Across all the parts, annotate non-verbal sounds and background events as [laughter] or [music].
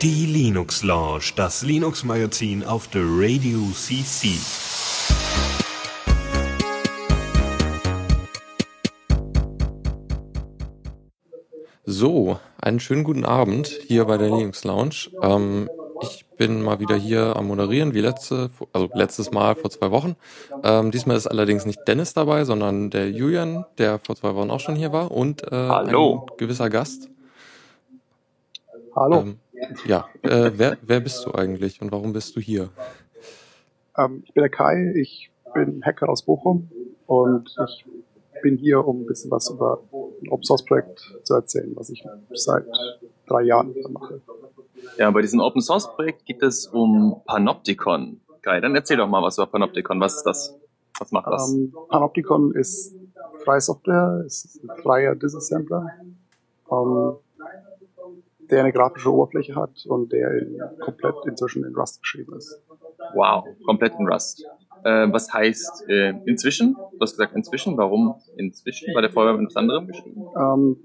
Die Linux Lounge, das Linux Magazin auf der Radio CC. So, einen schönen guten Abend hier bei der Linux Lounge. Ähm, bin mal wieder hier am Moderieren, wie letzte, also letztes Mal vor zwei Wochen. Ähm, diesmal ist allerdings nicht Dennis dabei, sondern der Julian, der vor zwei Wochen auch schon hier war und äh, Hallo. ein gewisser Gast. Hallo, Ähm, ja, äh, wer, wer bist du eigentlich und warum bist du hier? ähm, ich bin der Kai, ich bin Hacker aus Bochum und ich bin hier, um ein bisschen was über ein Open Source Projekt zu erzählen, was ich seit drei Jahren mache. Ja, bei diesem Open Source Projekt geht es um Panopticon. Geil, dann erzähl doch mal was über Panopticon. Was ist das? Was macht das? Ähm, Panopticon ist freie Software, ist ein freier Disassembler, ähm, der eine grafische Oberfläche hat und der in, komplett inzwischen in Rust geschrieben ist. Wow, komplett in Rust. Äh, was heißt äh, inzwischen? Du hast gesagt inzwischen. Warum inzwischen? War der vorher mit etwas anderem geschrieben? Ähm,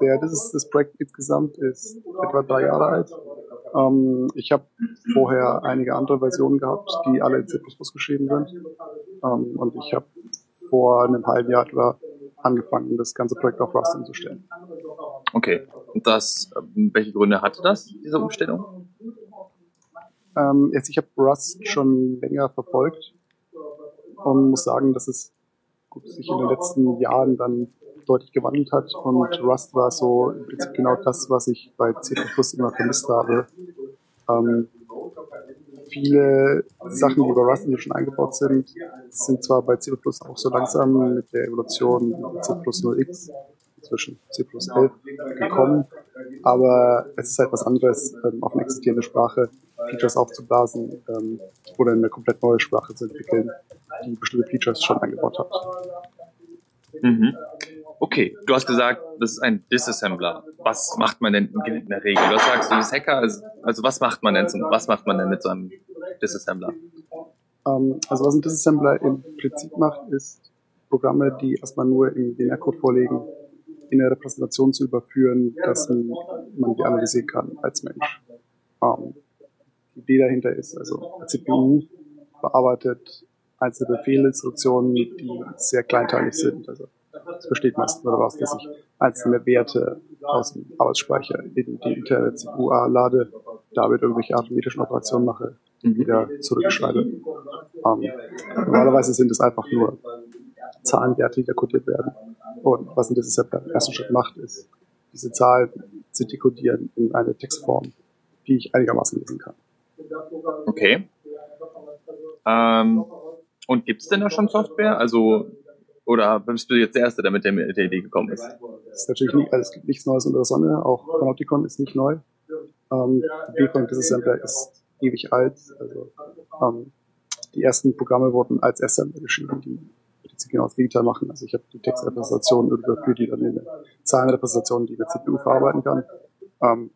der, das, ist, das Projekt insgesamt ist etwa drei Jahre alt. Ähm, ich habe vorher einige andere Versionen gehabt, die alle in C++ geschrieben sind. Ähm, und ich habe vor einem halben Jahr etwa angefangen, das ganze Projekt auf Rust umzustellen. Okay. Und das, ähm, welche Gründe hatte das, diese Umstellung? Ähm, jetzt, ich habe Rust schon länger verfolgt und muss sagen, dass es sich in den letzten Jahren dann deutlich gewandelt hat und Rust war so im Prinzip genau das, was ich bei C++ immer vermisst habe. Ähm, viele Sachen, die bei Rust schon eingebaut sind, sind zwar bei C++ auch so langsam mit der Evolution C++ 0x zwischen C+11 gekommen, aber es ist halt was anderes, ähm, auf eine existierende Sprache Features aufzublasen ähm, oder eine komplett neue Sprache zu entwickeln, die bestimmte Features schon eingebaut hat. Mhm. Okay, du hast gesagt, das ist ein Disassembler. Was macht man denn in der Regel? Du sagst, du bist Hacker, also, also was macht man denn zum, was macht man denn mit so einem Disassembler? Ähm, also was ein Disassembler im Prinzip macht, ist Programme, die erstmal nur im Binärcode vorlegen, in eine Repräsentation zu überführen, dass man, die analysieren kann als Mensch. Ähm, die Idee dahinter ist, also CPU bearbeitet einzelne Befehle, Instruktionen, die sehr kleinteilig sind. Also es besteht meistens daraus, dass ich einzelne Werte aus dem Arbeitsspeicher in die interne CPU lade, damit irgendwelche arithmetischen Operationen mache, die wieder zurückschreibe. Ähm, normalerweise sind es einfach nur Zahlenwerte, die da codiert werden. Und was ein Disassembler im ersten Schritt macht, ist, diese Zahlen zu dekodieren in eine Textform, die ich einigermaßen lesen kann. Okay. Ähm, und gibt's denn da schon Software? Also, oder bist du jetzt der Erste, der mit der, der Idee gekommen ist? Es ist natürlich nicht, also es gibt nichts Neues unter der Sonne, auch Panopticon ist nicht neu. Ähm, die Idee von Disassembler ist ewig alt. Also, ähm, die ersten Programme wurden als Assembler geschrieben, die Prinzip genau das Gegenteil machen. Also ich habe die Textrepräsentation überführt, die dann in eine Zahlenrepräsentation, die eine CPU verarbeiten kann. Ähm,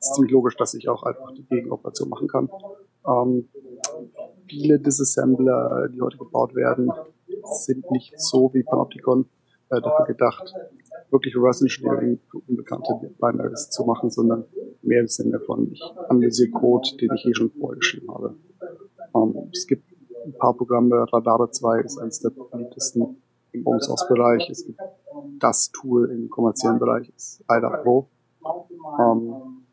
ist ziemlich logisch, dass ich auch einfach die Gegenoperation machen kann. Ähm, viele Disassembler, die heute gebaut werden, sind nicht so wie Panopticon äh, dafür gedacht, wirklich Reverse Engineering für unbekannte Binaries zu machen, sondern mehr im Sinne von, ich analysiere Code, den ich eh schon vorher geschrieben habe. Ähm, es gibt ein paar Programme, Radar 2 ist eines der beliebtesten im Open Source Bereich. Es gibt das Tool im kommerziellen Bereich, ist IDA Pro. Ähm,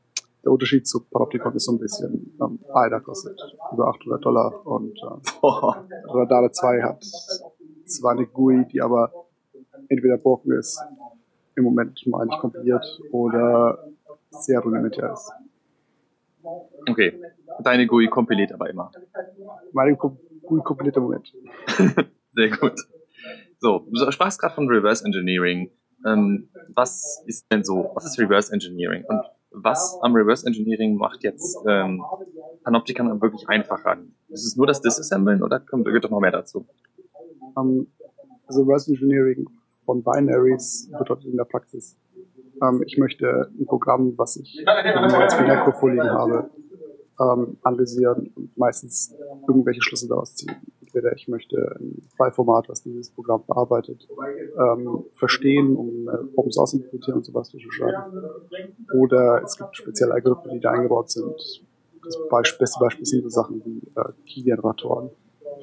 der Unterschied zu Panopticon ist so ein bisschen, ähm, IDA kostet über 800 Dollar und äh, [laughs] Radar 2 hat zwar eine GUI, die aber entweder broken ist, im Moment mal nicht kompiliert oder sehr rudimentär ist. Okay. Deine GUI kompiliert aber immer. Meine GUI kompiliert im Moment. [laughs] Sehr gut. So, du sprachst gerade von Reverse Engineering. Ähm, was ist denn so, was ist Reverse Engineering? Und was am Reverse Engineering macht jetzt ähm, Panopticon wirklich einfacher? Ist es nur das Disassemblen oder kommt gehört doch noch mehr dazu? Um, also Reverse Engineering von Binaries bedeutet in der Praxis, ähm, ich möchte ein Programm, was ich als Binärcode vorliegen habe, ähm, analysieren und meistens irgendwelche Schlüsse daraus ziehen. entweder ich möchte ein File-Format, was dieses Programm verarbeitet, ähm, verstehen, um äh, Open Source implementieren und sowas zu schreiben. Oder es gibt spezielle Algorithmen, die da eingebaut sind. Das Beispiel, beste Beispiel sind so Sachen wie äh, Key-Generatoren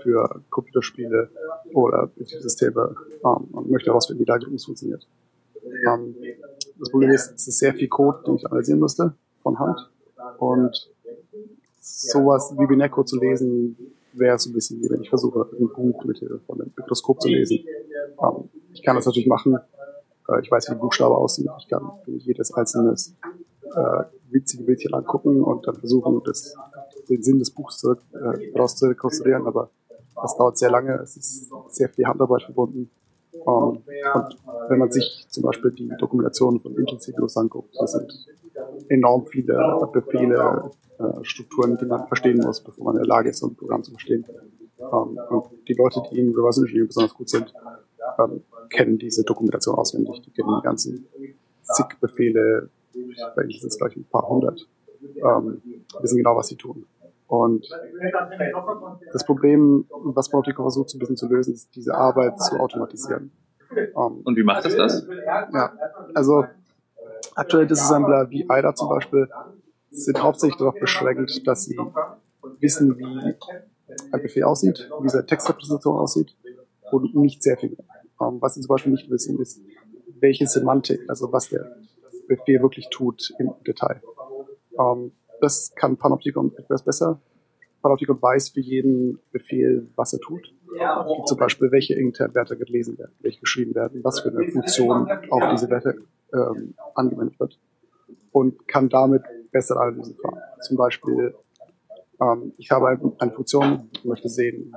für Computerspiele oder Betriebssysteme ähm, und möchte herausfinden, wie der Algorithmus funktioniert. Ähm, das Problem ist, es ist sehr viel Code, den ich analysieren müsste von Hand. Und sowas wie Bineco zu lesen, wäre so ein bisschen wie wenn ich versuche, ein Buch mit Hilfe von einem Mikroskop zu lesen. Ähm, ich kann das natürlich machen. Äh, ich weiß, wie die Buchstabe aussieht. Ich kann jedes einzelne äh, witzige Bildchen angucken und dann versuchen, das, den Sinn des Buchs zurück, äh, daraus zu rekonstruieren. Aber das dauert sehr lange. Es ist sehr viel Handarbeit verbunden. Ähm, und wenn man sich zum Beispiel die Dokumentation von Intel-CPUs anguckt, das sind enorm viele Befehle, äh, Strukturen, die man verstehen muss, bevor man in der Lage ist, so ein Programm zu verstehen. Ähm, und die Leute, die in Reverse Engineering besonders gut sind, ähm, kennen diese Dokumentation auswendig. Die kennen die ganzen zig Befehle, bei ihnen sind es gleich ein paar hundert, wissen genau, was sie tun. Und das Problem, was Protico versucht, so ein bisschen zu lösen, ist, diese Arbeit zu automatisieren. Um, Und wie macht es das? Ja, also aktuelle Disassembler wie IDA zum Beispiel sind hauptsächlich darauf beschränkt, dass sie wissen, wie ein Befehl aussieht, wie seine Textrepräsentation aussieht und nicht sehr viel. Um, was sie zum Beispiel nicht wissen, ist, welche Semantik, also was der Befehl wirklich tut im Detail. Um, das kann Panopticon etwas besser. Panopticon weiß für jeden Befehl, was er tut. Zum Beispiel, welche internen Werte gelesen werden, welche geschrieben werden, was für eine Funktion auf diese Werte ähm, angewendet wird. Und kann damit bessere Analysen fahren. Zum Beispiel, ähm, ich habe eine Funktion, ich möchte sehen,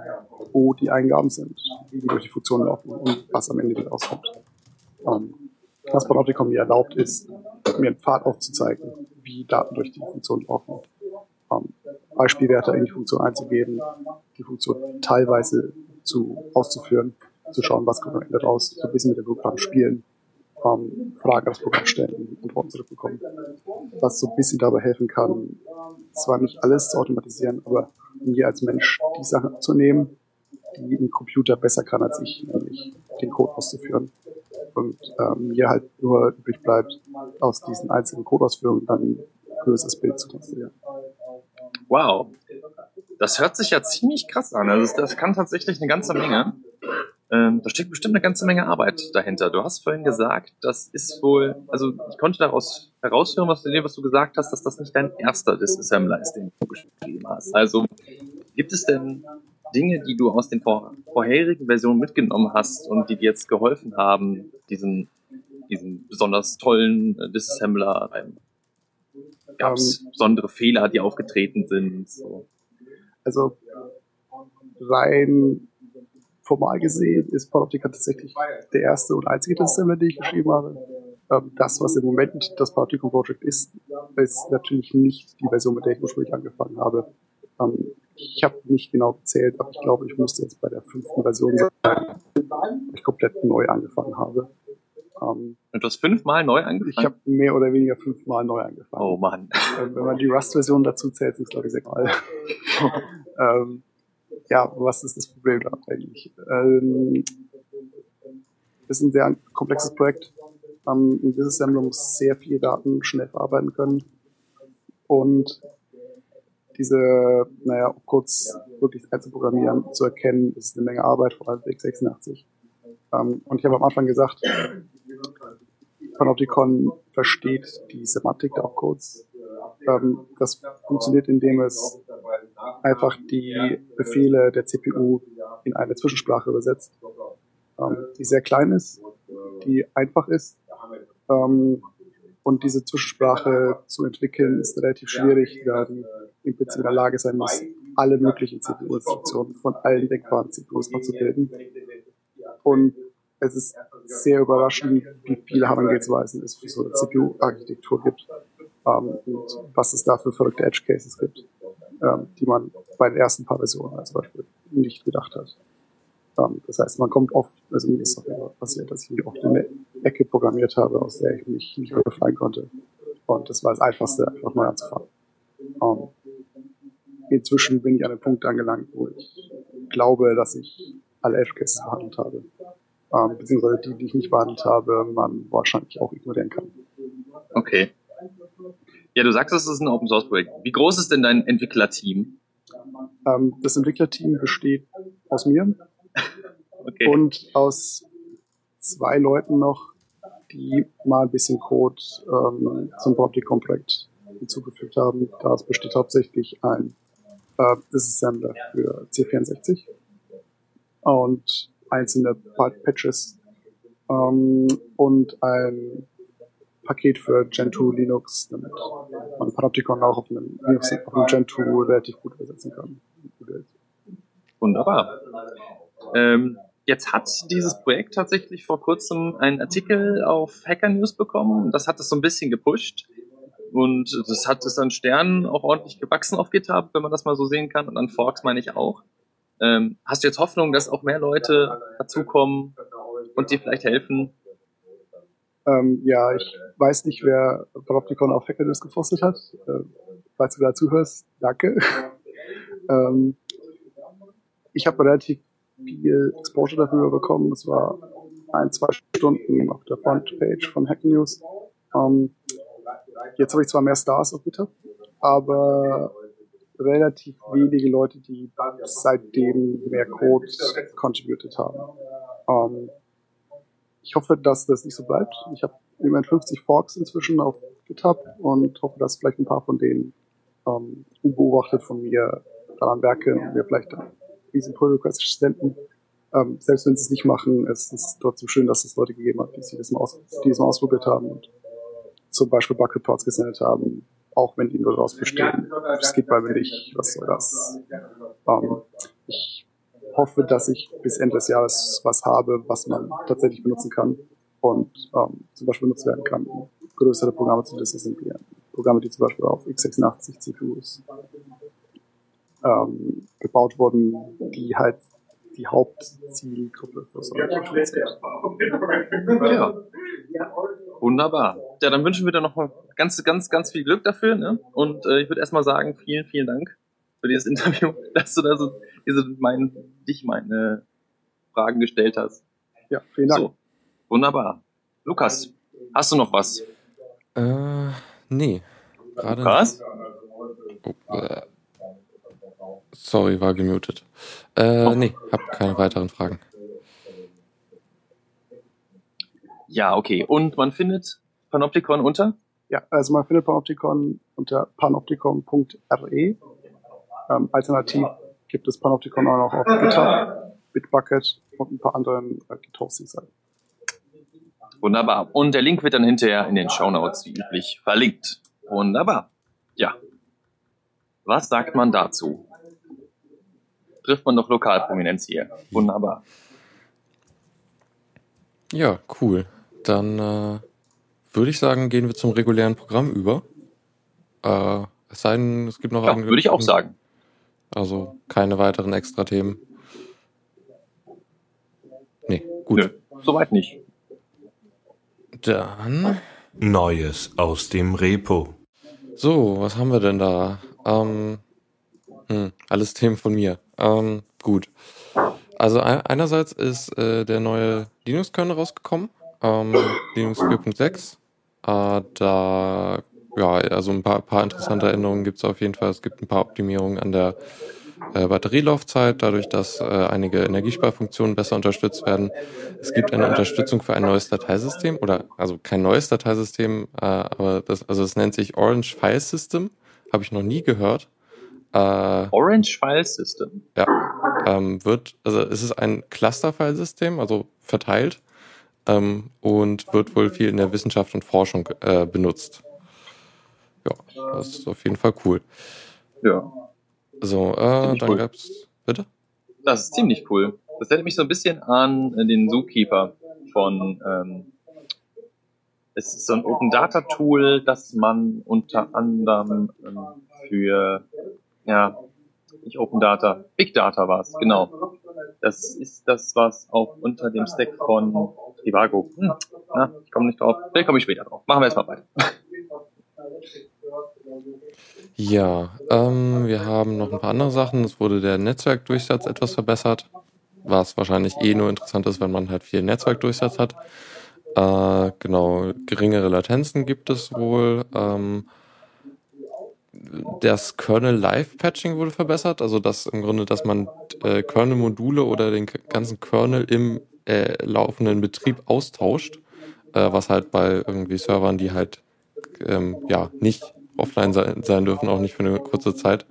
wo die Eingaben sind, wie die durch die Funktion laufen und was am Ende wieder rauskommt. Ähm, was Panopticon mir erlaubt, ist, mir einen Pfad aufzuzeigen, wie Daten durch die Funktion laufen. Ähm, Beispielwerte in die Funktion einzugeben, die Funktion teilweise zu auszuführen, zu schauen, was kommt am Ende raus, so ein bisschen mit dem Programm spielen, ähm, Fragen das Programm stellen, Antworten zurückbekommen. Was so ein bisschen dabei helfen kann, zwar nicht alles zu automatisieren, aber mir als Mensch die Sachen abzunehmen, die ein Computer besser kann als ich, nämlich den Code auszuführen und ähm, mir halt nur übrig bleibt, aus diesen einzelnen Codeausführungen dann ein größeres Bild zu konstruieren. Wow. Das hört sich ja ziemlich krass an. Also das kann tatsächlich eine ganze Menge. Ähm, da steckt bestimmt eine ganze Menge Arbeit dahinter. Du hast vorhin gesagt, das ist wohl, also ich konnte daraus heraushören, was du, was du gesagt hast, dass das nicht dein erster Disassembler ist, den du geschrieben hast. Also gibt es denn Dinge, die du aus den vor, vorherigen Versionen mitgenommen hast und die dir jetzt geholfen haben, diesen, diesen besonders tollen äh, Disassembler rein? Gab es um, ähm. besondere Fehler, die aufgetreten sind? So? Also rein formal gesehen ist Panoptica tatsächlich der erste und einzige Disassembler, den ich geschrieben habe. Ähm, das, was im Moment das Panopticon Project ist, ist natürlich nicht die Version, mit der ich ursprünglich angefangen habe. Ähm, ich habe nicht genau gezählt, aber ich glaube, ich musste jetzt bei der fünften Version sein, ich komplett neu angefangen habe. Ähm, Und du hast fünfmal neu angefangen? Ich habe mehr oder weniger fünfmal neu angefangen. Oh Mann. Wenn man die Rust-Version dazu zählt, sind es glaube ich sechsmal. [laughs] ähm, ja, was ist das Problem da eigentlich? Ähm, das ist ein sehr komplexes Projekt. Ähm, ein Business-Assembler muss sehr viele Daten schnell verarbeiten können. Und diese, naja, kurz wirklich einzuprogrammieren, zu erkennen, ist eine Menge Arbeit, vor allem x86. Ähm, und ich habe am Anfang gesagt, Panopticon versteht die Semantik der Opcodes. Ähm, das funktioniert, indem es einfach die Befehle der CPU in eine Zwischensprache übersetzt, ähm, die sehr klein ist, die einfach ist, ähm, und diese Zwischensprache zu entwickeln ist relativ schwierig, da die im Prinzip in der Lage sein muss, alle möglichen CPU-Instruktionen von allen denkbaren CPUs abzubilden. Und es ist sehr überraschend, wie viele Herangehensweisen es für so eine CPU-Architektur gibt ähm, und was es da für verrückte Edge-Cases gibt, ähm, die man bei den ersten paar Versionen zum Beispiel nicht gedacht hat. Ähm, das heißt, man kommt oft, also mir ist auch passiert, dass ich mich oft in eine Ecke programmiert habe, aus der ich mich nicht befreien konnte. Und das war das Einfachste, einfach neu anzufangen. Um, ähm, inzwischen bin ich an einem Punkt angelangt, wo ich glaube, dass ich alle Edge Cases behandelt habe. Ähm, beziehungsweise die, die ich nicht behandelt habe, man wahrscheinlich auch ignorieren kann. Okay. Ja, du sagst, es ist ein Open Source Projekt. Wie groß ist denn dein Entwicklerteam? Ähm, das Entwicklerteam besteht aus mir [laughs] Okay. und aus zwei Leuten noch, die mal ein bisschen Code ähm, zum Opticon-Projekt hinzugefügt haben. Das besteht hauptsächlich ein äh, Disassembler für C64 und einzelne Patches ähm, und ein Paket für Gentoo Linux, damit man Panopticon auch auf einem, Linux, auf einem Gentoo relativ gut übersetzen kann. Wunderbar. Ähm, jetzt hat dieses Projekt tatsächlich vor kurzem einen Artikel auf Hacker News bekommen. Das hat es so ein bisschen gepusht. Und das hat es an Sternen auch ordentlich gewachsen auf GitHub, wenn man das mal so sehen kann. Und an Forks meine ich auch. Ähm, hast du jetzt Hoffnung, dass auch mehr Leute dazukommen und dir vielleicht helfen? Ähm, ja, ich weiß nicht, wer Panopticon auf Hacker News gepostet hat. Äh, falls du da zuhörst, danke. [laughs] ähm, ich habe relativ viel Exposure dafür bekommen. Das war ein, zwei Stunden auf der Frontpage von Hacker News. Ähm, jetzt habe ich zwar mehr Stars auf GitHub, aber relativ wenige Leute, die seitdem mehr Code contributed haben. Ähm, ich hoffe, dass das nicht so bleibt. Ich habe immerhin 50 Forks inzwischen auf GitHub und hoffe, dass vielleicht ein paar von denen ähm, unbeobachtet von mir daran werke und mir vielleicht diesen Pull Request senden. Ähm, selbst wenn sie es nicht machen, es ist trotzdem schön, dass es Leute gegeben hat, die das mal, aus, mal ausprobiert haben und zum Beispiel Bug Reports gesendet haben, auch wenn die nur daraus bestehen. Das geht bei mir nicht, was soll das? Ähm, ich hoffe, dass ich bis Ende des Jahres was habe, was man tatsächlich benutzen kann und ähm, zum Beispiel benutzt werden kann, um größere Programme zu disassemblieren. Programme, die zum Beispiel auf x86 CPUs ähm, gebaut wurden, die halt die Hauptzielgruppe für solche sind. Ja. Wunderbar. Ja, dann wünschen wir dir noch mal ganz, ganz, ganz viel Glück dafür. Ne? Und äh, ich würde erstmal sagen, vielen, vielen Dank für dieses [laughs] Interview, dass du da so diese mein, dich meine Fragen gestellt hast. Ja, vielen Dank. So, wunderbar. Lukas, hast du noch was? Äh, nee. Gerade Was? Oh, äh. Sorry, war gemutet. Äh, Oh. nee, hab keine weiteren Fragen. Ja, okay. Und man findet Panopticon unter? Ja, also man findet Panopticon unter panopticon.re. Ähm, alternativ gibt es Panopticon auch noch auf GitHub, Bitbucket und ein paar anderen äh, Git-Hosting-Seiten. Wunderbar. Und der Link wird dann hinterher in den Shownotes wie üblich verlinkt. Wunderbar. Ja. Was sagt man dazu? Trifft man doch Lokalprominenz hier. Wunderbar. Ja, cool. Dann äh, würde ich sagen, gehen wir zum regulären Programm über. Äh, es sei denn, es gibt noch Ja, würde ich auch sagen. Also keine weiteren extra Themen. Nee, gut. Nö, soweit nicht. Dann. Neues aus dem Repo. So, was haben wir denn da? Ähm, hm, alles Themen von mir. Ähm, gut. Also ein, einerseits ist äh, der neue Linux-Kernel rausgekommen, ähm, Linux 4.6. Äh, da, ja, also ein paar, paar interessante Änderungen gibt es auf jeden Fall. Es gibt ein paar Optimierungen an der äh, Batterielaufzeit, dadurch, dass äh, einige Energiesparfunktionen besser unterstützt werden. Es gibt eine Unterstützung für ein neues Dateisystem oder also kein neues Dateisystem, äh, aber das also es nennt sich Orange File System, habe ich noch nie gehört. Äh, Orange File System. ähm, wird also es ist ein Cluster-File-System, also verteilt ähm, und wird wohl viel in der Wissenschaft und Forschung äh, benutzt. Ja, das ist auf jeden Fall cool. Ja. So, äh, dann cool. gab's bitte. Das ist ziemlich cool. Das erinnert mich so ein bisschen an äh, den Zookeeper von ähm, es ist so ein Open Data Tool, das man unter anderem ähm, für ja nicht Open Data, Big Data war es, genau. Das ist das, was auch unter dem Stack von Trivago. Hm, na, ich komme nicht drauf. Vielleicht komme ich später drauf. Machen wir erstmal weiter. [laughs] Ja, ähm, wir haben noch ein paar andere Sachen. Es wurde der Netzwerkdurchsatz etwas verbessert, was wahrscheinlich eh nur interessant ist, wenn man halt viel Netzwerkdurchsatz hat. Äh, genau, geringere Latenzen gibt es wohl. Ähm, das Kernel Live Patching wurde verbessert, also dass im Grunde, dass man äh, Kernel-Module oder den ganzen Kernel im äh, laufenden Betrieb austauscht, äh, was halt bei irgendwie Servern, die halt ähm, ja nicht offline sein, sein dürfen, auch nicht für eine kurze Zeit,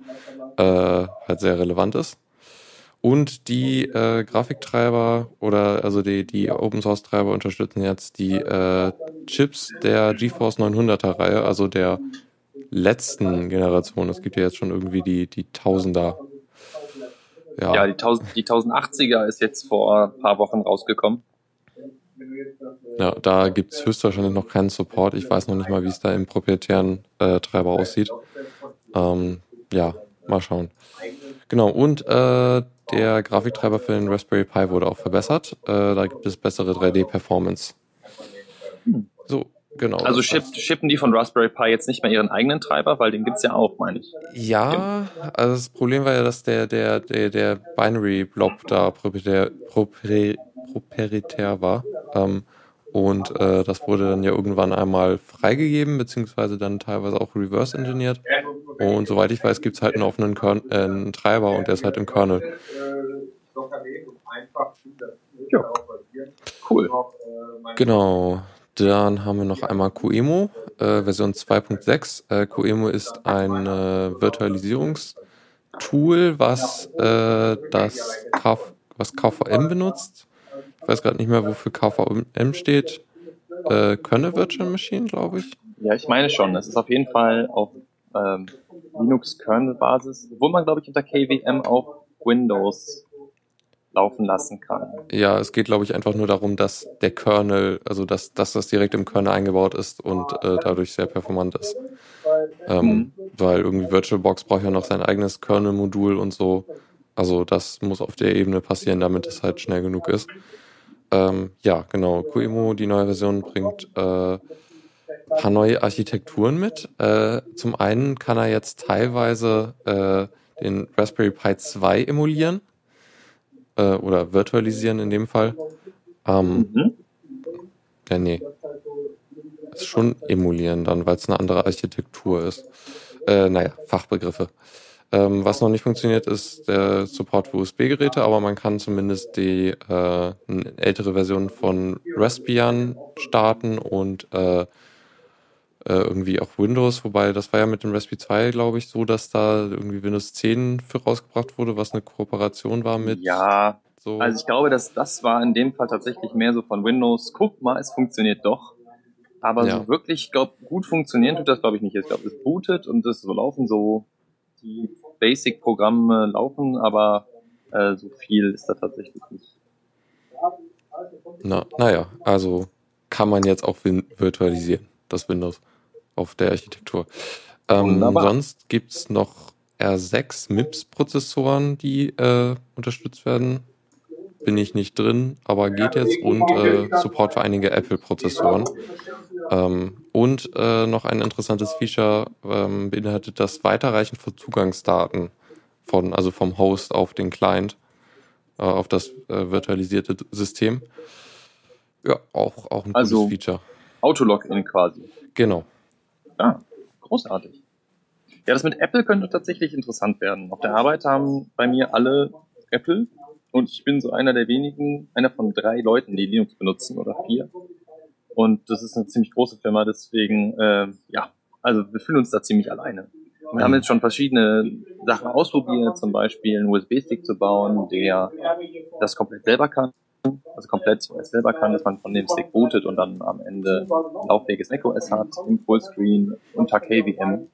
äh, halt sehr relevant ist. Und die äh, Grafiktreiber oder also die, die Open Source Treiber unterstützen jetzt die äh, Chips der GeForce 900er Reihe, also der letzten Generation. Es gibt ja jetzt schon irgendwie die, die Tausender. Ja, ja die, 1000, die 1080er ist jetzt vor ein paar Wochen rausgekommen. Ja, da gibt es höchstwahrscheinlich noch keinen Support. Ich weiß noch nicht mal, wie es da im proprietären äh, Treiber aussieht. Ähm, ja, mal schauen. Genau, und äh, der Grafiktreiber für den Raspberry Pi wurde auch verbessert. Äh, da gibt es bessere 3D-Performance. So, genau. Also ship, shippen die von Raspberry Pi jetzt nicht mehr ihren eigenen Treiber, weil den gibt's ja auch, meine ich. Ja, also das Problem war ja, dass der, der, der, der Binary-Blob da proprietär, proprietär war. Ähm, und äh, das wurde dann ja irgendwann einmal freigegeben, beziehungsweise dann teilweise auch reverse engineert. Und soweit ich weiß, gibt es halt einen offenen Kern äh, einen Treiber und der ist halt im Kernel. Ja. Cool. Genau. Dann haben wir noch einmal QEMU, äh, Version 2.6. Äh, QEMU ist ein äh, Virtualisierungstool, was äh, das K was KVM benutzt ich weiß gerade nicht mehr, wofür KVM steht. Äh, Kernel Virtual Machine, glaube ich. Ja, ich meine schon. Es ist auf jeden Fall auf ähm, Linux-Kernel-Basis, wo man, glaube ich, unter KVM auch Windows laufen lassen kann. Ja, es geht, glaube ich, einfach nur darum, dass der Kernel, also dass, dass das direkt im Kernel eingebaut ist und äh, dadurch sehr performant ist. Ähm, mhm. Weil irgendwie VirtualBox braucht ja noch sein eigenes Kernel-Modul und so. Also das muss auf der Ebene passieren, damit es halt schnell genug ist. Ähm, ja, genau. QEMU, die neue Version, bringt äh, paar neue Architekturen mit. Äh, zum einen kann er jetzt teilweise äh, den Raspberry Pi 2 emulieren äh, oder virtualisieren in dem Fall. Ähm, mhm. Ja, nee. Ist schon emulieren dann, weil es eine andere Architektur ist. Äh, naja, Fachbegriffe. Ähm, was noch nicht funktioniert, ist der Support für USB-Geräte, aber man kann zumindest die äh, ältere Version von Raspbian starten und äh, irgendwie auch Windows, wobei das war ja mit dem Raspberry 2, glaube ich, so, dass da irgendwie Windows 10 für rausgebracht wurde, was eine Kooperation war mit. Ja, so. also ich glaube, dass das war in dem Fall tatsächlich mehr so von Windows. Guck mal, es funktioniert doch. Aber ja. so wirklich, ich glaube, gut funktionieren tut das, glaube ich, nicht. Ich glaube, es bootet und es so laufen so die Basic-Programme laufen, aber äh, so viel ist da tatsächlich nicht. Na, naja, also kann man jetzt auch virtualisieren, das Windows auf der Architektur. Ähm, sonst gibt's noch R6 MIPS-Prozessoren, die äh, unterstützt werden. Bin ich nicht drin, aber geht jetzt und äh, Support für einige Apple-Prozessoren. Ähm, und äh, noch ein interessantes Feature ähm, beinhaltet das Weiterreichen von Zugangsdaten von, also vom Host auf den Client, äh, auf das äh, virtualisierte System. Ja, auch, auch ein also gutes Feature. Autologin quasi. Genau. Ja, großartig. Ja, das mit Apple könnte tatsächlich interessant werden. Auf der Arbeit haben bei mir alle Apple und ich bin so einer der wenigen, einer von drei Leuten, die Linux benutzen oder vier. Und das ist eine ziemlich große Firma, deswegen, äh, ja, also wir fühlen uns da ziemlich alleine. Wir haben jetzt schon verschiedene Sachen ausprobiert, zum Beispiel einen USB-Stick zu bauen, der das komplett selber kann. Also komplett selber kann, dass man von dem Stick bootet und dann am Ende ein lauffähiges macOS hat, im Fullscreen unter KVM.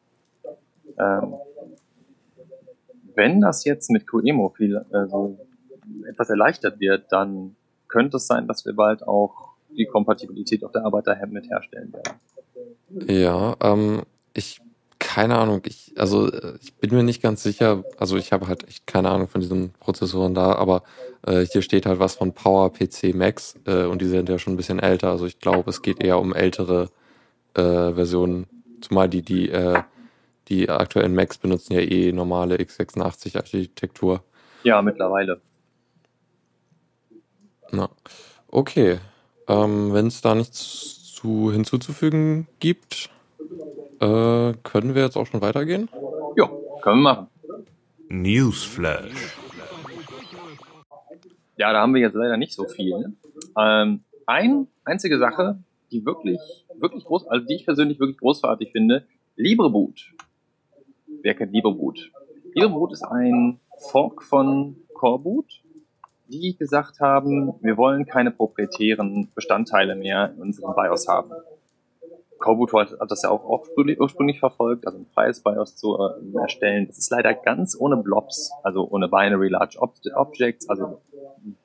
Ähm, wenn das jetzt mit QEMO viel, also etwas erleichtert wird, dann könnte es sein, dass wir bald auch die Kompatibilität auf der Arbeit daher mit herstellen werden. Ja, ähm, ich keine Ahnung, ich, also ich bin mir nicht ganz sicher, also ich habe halt echt keine Ahnung von diesen Prozessoren da, aber äh, hier steht halt was von Power PC Max äh, und die sind ja schon ein bisschen älter, also ich glaube, es geht eher um ältere äh, Versionen, zumal die, die, äh, die aktuellen Macs benutzen ja eh normale x86-Architektur. Ja, mittlerweile. Na, okay. Ähm, Wenn es da nichts zu hinzuzufügen gibt, äh, können wir jetzt auch schon weitergehen? Ja, können wir machen. Newsflash. Ja, da haben wir jetzt leider nicht so viel. Ähm, ein einzige Sache, die wirklich, wirklich groß, also die ich persönlich wirklich großartig finde, LibreBoot. Wer kennt LibreBoot? LibreBoot ist ein Fork von Coreboot, die gesagt haben, wir wollen keine proprietären Bestandteile mehr in unserem BIOS haben. Coreboot hat das ja auch ursprünglich verfolgt, also ein freies BIOS zu äh, erstellen. Das ist leider ganz ohne Blobs, also ohne Binary Large Objects, also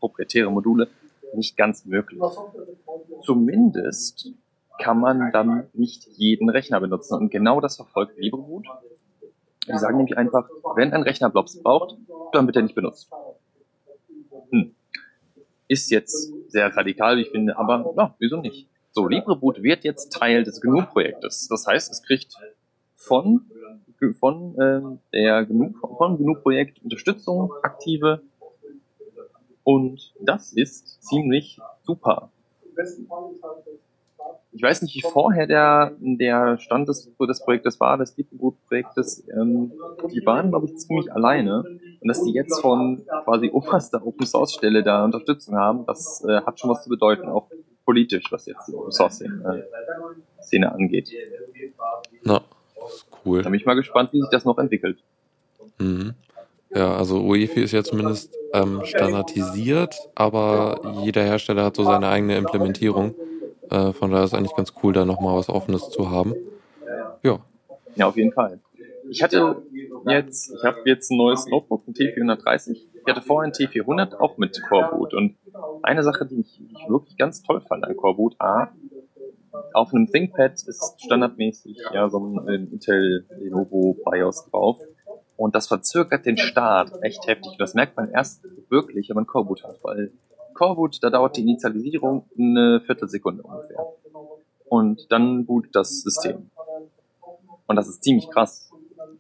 proprietäre Module, nicht ganz möglich. Zumindest kann man dann nicht jeden Rechner benutzen. Und genau das verfolgt LibreBoot. Die sagen nämlich einfach, wenn ein Rechner Blobs braucht, dann wird er nicht benutzt. Hm. Ist jetzt sehr radikal, ich finde, aber ja, wieso nicht? So, LibreBoot wird jetzt Teil des GNU-Projektes. Das heißt, es kriegt von, von äh, der GNU, von GNU-Projekt Unterstützung, aktive. Und das ist ziemlich super. Ich weiß nicht, wie vorher der, der Stand des, des Projektes war, des LibreBoot-Projektes. Ähm, die waren, glaube ich, ziemlich alleine. Und dass die jetzt von quasi oberster Open-Source-Stelle da Unterstützung haben, das äh, hat schon was zu bedeuten, auch politisch, was jetzt die Open-Source-Szene äh, angeht. Na, cool. Da bin ich mal gespannt, wie sich das noch entwickelt. Mhm. Ja, also UEFI ist ja zumindest ähm, standardisiert, aber jeder Hersteller hat so seine eigene Implementierung. Äh, von daher ist es eigentlich ganz cool, da nochmal was Offenes zu haben. Ja. Ja, auf jeden Fall. Ich hatte jetzt, ich habe jetzt ein neues Notebook, ein T430. Ich hatte vorher ein T400 auch mit Coreboot und eine Sache, die ich, die ich wirklich ganz toll fand an Coreboot, A, auf einem ThinkPad ist standardmäßig ja so ein Intel Lenovo BIOS drauf und das verzögert den Start echt heftig. Das merkt man erst wirklich, wenn man Coreboot hat, weil Coreboot, da dauert die Initialisierung eine Viertelsekunde ungefähr. Und dann bootet das System. Und das ist ziemlich krass.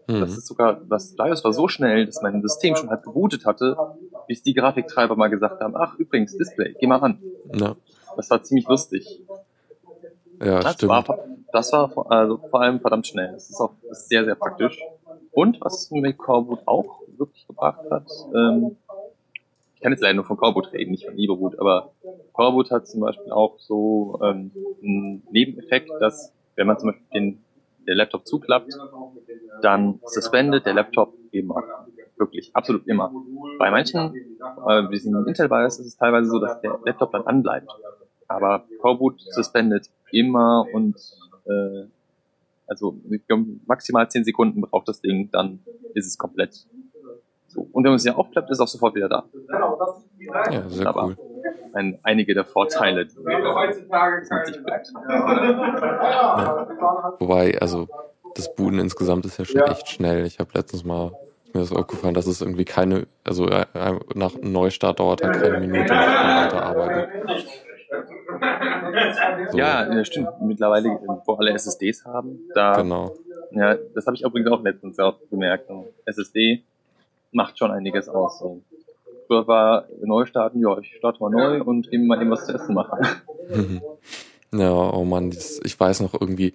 Mhm. Das ist sogar, das BIOS war so schnell, dass mein System schon halt gebootet hatte, bis die Grafiktreiber mal gesagt haben, ach übrigens, Display, geh mal ran. Ja. Das war ziemlich lustig. Ja, das stimmt. War, das war also vor allem verdammt schnell. Das ist auch ist sehr, sehr praktisch. Und was mir Coreboot auch wirklich gebracht hat, ähm, ich kann jetzt leider nur von Coreboot reden, nicht von Liberboot, aber Coreboot hat zum Beispiel auch so ähm, einen Nebeneffekt, dass wenn man zum Beispiel den der Laptop zuklappt, dann suspendet der Laptop immer. Wirklich, absolut immer. Bei manchen, äh, diesen Intel BIOS ist es teilweise so, dass der Laptop dann anbleibt. Aber Coreboot suspendet immer und äh, also maximal 10 Sekunden braucht das Ding, dann ist es komplett. So. Und wenn man es ja aufklappt, ist es auch sofort wieder da. Ja, sehr Aber cool. Ein, einige der Vorteile, die es bringt. Ja. Wobei, also das Booten insgesamt ist ja schon echt schnell. Ich habe letztens mal mir das aufgefallen, dass es irgendwie keine, also äh, nach einem Neustart dauert halt keine Minute, und weiterarbeiten. So. Ja, stimmt. Mittlerweile, wo alle SSDs haben, da. Genau. Ja, das habe ich übrigens auch letztens auch gemerkt. SSD macht schon einiges aus. So. Früher war Neustarten, ja, ich starte mal neu und eben mal eben was zu essen machen. ja, oh Mann, ich weiß noch irgendwie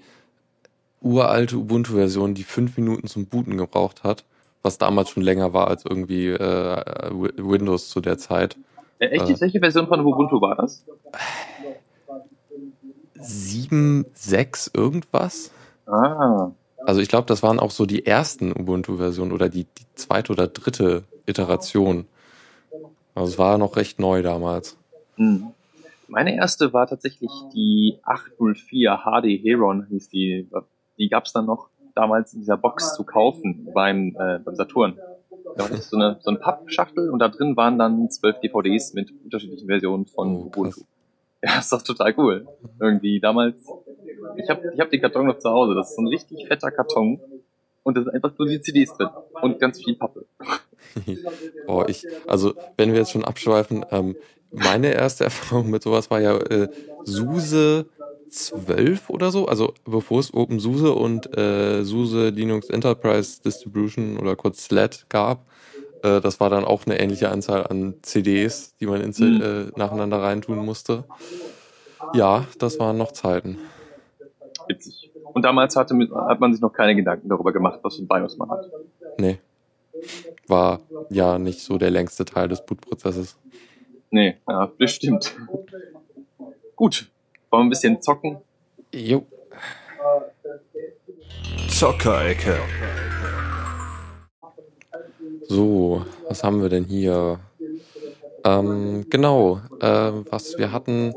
uralte Ubuntu-Version, die fünf Minuten zum Booten gebraucht hat, was damals schon länger war als irgendwie äh, Windows zu der Zeit. Ja, echt, äh, welche Version von Ubuntu war das? 7.6 irgendwas. Ah. Also ich glaube, das waren auch so die ersten Ubuntu-Versionen oder die, die zweite oder dritte Iteration. Also es war noch recht neu damals. Hm. Meine erste war tatsächlich die 804 HD Heron, hieß die. Die gab's dann noch damals in dieser Box zu kaufen beim, äh, beim Saturn. Da war das so eine, so eine Pappschachtel und da drin waren dann zwölf DVDs mit unterschiedlichen Versionen von oh, Ubuntu. Ja, ist doch total cool. Irgendwie damals. Ich habe ich hab den Karton noch zu Hause. Das ist so ein richtig fetter Karton. Und da sind einfach nur die CDs drin. Und ganz viel Pappe. [laughs] oh, ich, also, wenn wir jetzt schon abschweifen, ähm, meine erste [laughs] Erfahrung mit sowas war ja äh, SUSE 2012 oder so, also bevor es OpenSUSE und äh, SUSE Linux Enterprise Distribution oder kurz SLAD gab. Äh, das war dann auch eine ähnliche Anzahl an CDs, die man mhm. äh, nacheinander reintun musste. Ja, das waren noch Zeiten. Witzig. Und damals hatte, hat man sich noch keine Gedanken darüber gemacht, was für ein BIOS man hat. Nee. War ja nicht so der längste Teil des Bootprozesses. Nee, ja, bestimmt. Gut. Wollen wir ein bisschen zocken? Jo. Zockerecke. So, was haben wir denn hier? Ähm, genau, äh, was wir hatten,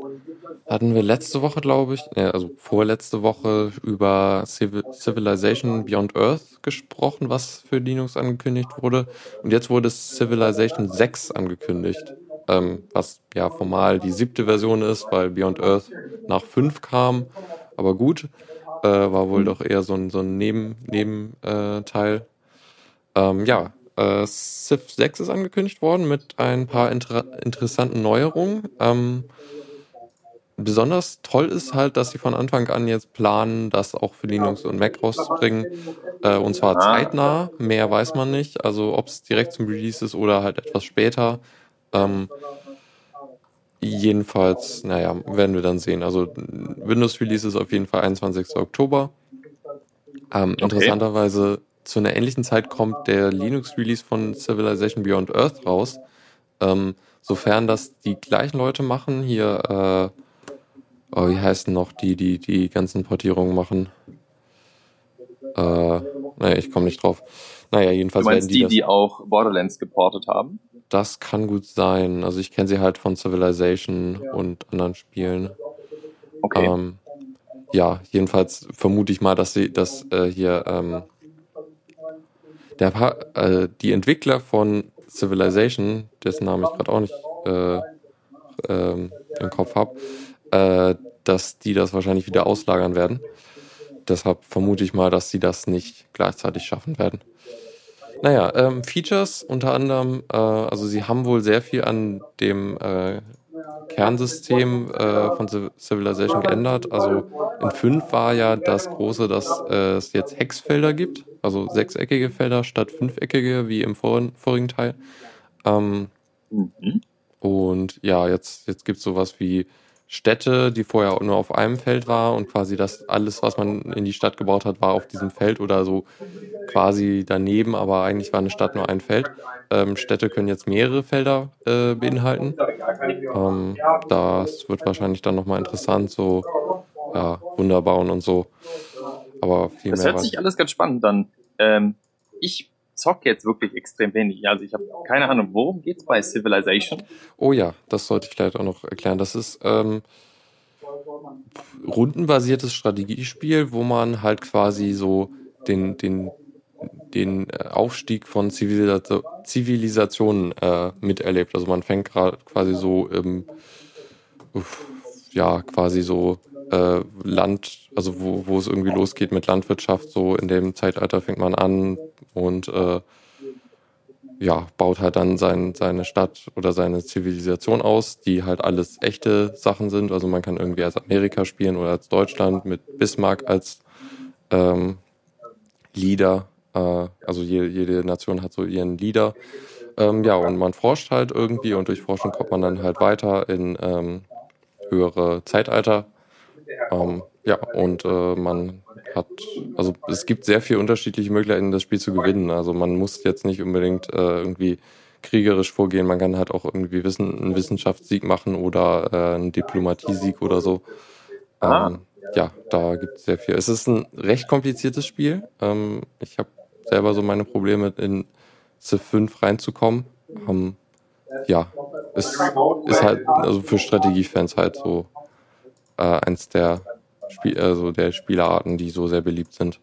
hatten wir letzte Woche, glaube ich, äh, also vorletzte Woche über Civil Civilization Beyond Earth gesprochen, was für Linux angekündigt wurde. Und jetzt wurde Civilization 6 angekündigt, ähm, was ja formal die siebte Version ist, weil Beyond Earth nach 5 kam. Aber gut, äh, war wohl doch eher so ein, so ein Neben, Nebenteil. Äh, ähm, ja, äh, Civ 6 ist angekündigt worden mit ein paar inter interessanten Neuerungen. Ähm, besonders toll ist halt, dass sie von Anfang an jetzt planen, das auch für Linux und Mac rauszubringen. Äh, und zwar zeitnah, mehr weiß man nicht. Also ob es direkt zum Release ist oder halt etwas später. Ähm, jedenfalls, naja, werden wir dann sehen. Also Windows Release ist auf jeden Fall 21. Oktober. Ähm, okay. Interessanterweise zu einer ähnlichen Zeit kommt der Linux-Release von Civilization Beyond Earth raus. Ähm, sofern das die gleichen Leute machen, hier, äh, oh, wie heißen noch die, die die ganzen Portierungen machen? Äh, naja, ich komme nicht drauf. Naja, jedenfalls du meinst werden die, die, die auch Borderlands geportet haben? Das kann gut sein. Also ich kenne sie halt von Civilization und anderen Spielen. Okay. Ähm, ja, jedenfalls vermute ich mal, dass sie das äh, hier ähm, der, äh, die Entwickler von Civilization, dessen Namen ich gerade auch nicht äh, äh, im Kopf habe, äh, dass die das wahrscheinlich wieder auslagern werden. Deshalb vermute ich mal, dass sie das nicht gleichzeitig schaffen werden. Naja, ähm, Features unter anderem, äh, also sie haben wohl sehr viel an dem äh, Kernsystem äh, von Civilization geändert. Also in 5 war ja das große, dass äh, es jetzt Hexfelder gibt, also sechseckige Felder statt fünfeckige wie im vor vorigen Teil. Ähm, mhm. Und ja, jetzt, jetzt gibt es sowas wie Städte, die vorher nur auf einem Feld war und quasi das alles, was man in die Stadt gebaut hat, war auf diesem Feld oder so quasi daneben, aber eigentlich war eine Stadt nur ein Feld. Ähm, Städte können jetzt mehrere Felder äh, beinhalten. Ähm, das wird wahrscheinlich dann nochmal interessant, so ja, Wunder bauen und so. Aber viel das mehr. Das hört sich alles ganz spannend an. Ähm, ich zocke jetzt wirklich extrem wenig. Also ich habe keine Ahnung, worum geht's bei Civilization? Oh ja, das sollte ich vielleicht auch noch erklären. Das ist ähm, rundenbasiertes Strategiespiel, wo man halt quasi so den, den, den äh, Aufstieg von Zivilisation, Zivilisationen äh, miterlebt. Also man fängt gerade quasi so im, ja, quasi so äh, Land, also wo, wo es irgendwie losgeht mit Landwirtschaft, so in dem Zeitalter fängt man an und äh, ja, baut halt dann sein, seine Stadt oder seine Zivilisation aus, die halt alles echte Sachen sind. Also man kann irgendwie als Amerika spielen oder als Deutschland mit Bismarck als ähm, Leader. Äh, also jede, Nation hat so ihren Leader. Ähm, ja, und man forscht halt irgendwie und durch Forschen kommt man dann halt weiter in ähm, höhere Zeitalter. Ähm, ja, und äh, man hat, also es gibt sehr viele unterschiedliche Möglichkeiten, das Spiel zu gewinnen. Also man muss jetzt nicht unbedingt äh, irgendwie kriegerisch vorgehen, man kann halt auch irgendwie Wissen, einen Wissenschaftssieg machen oder äh, einen Diplomatiesieg oder so. Ähm, ja, da gibt es sehr viel. Es ist ein recht kompliziertes Spiel. Ähm, ich habe selber so meine Probleme in Civ 5 reinzukommen. Ähm, ja, es ist halt, also für Strategiefans halt so äh, eins der, Spiel, also der Spielerarten, die so sehr beliebt sind.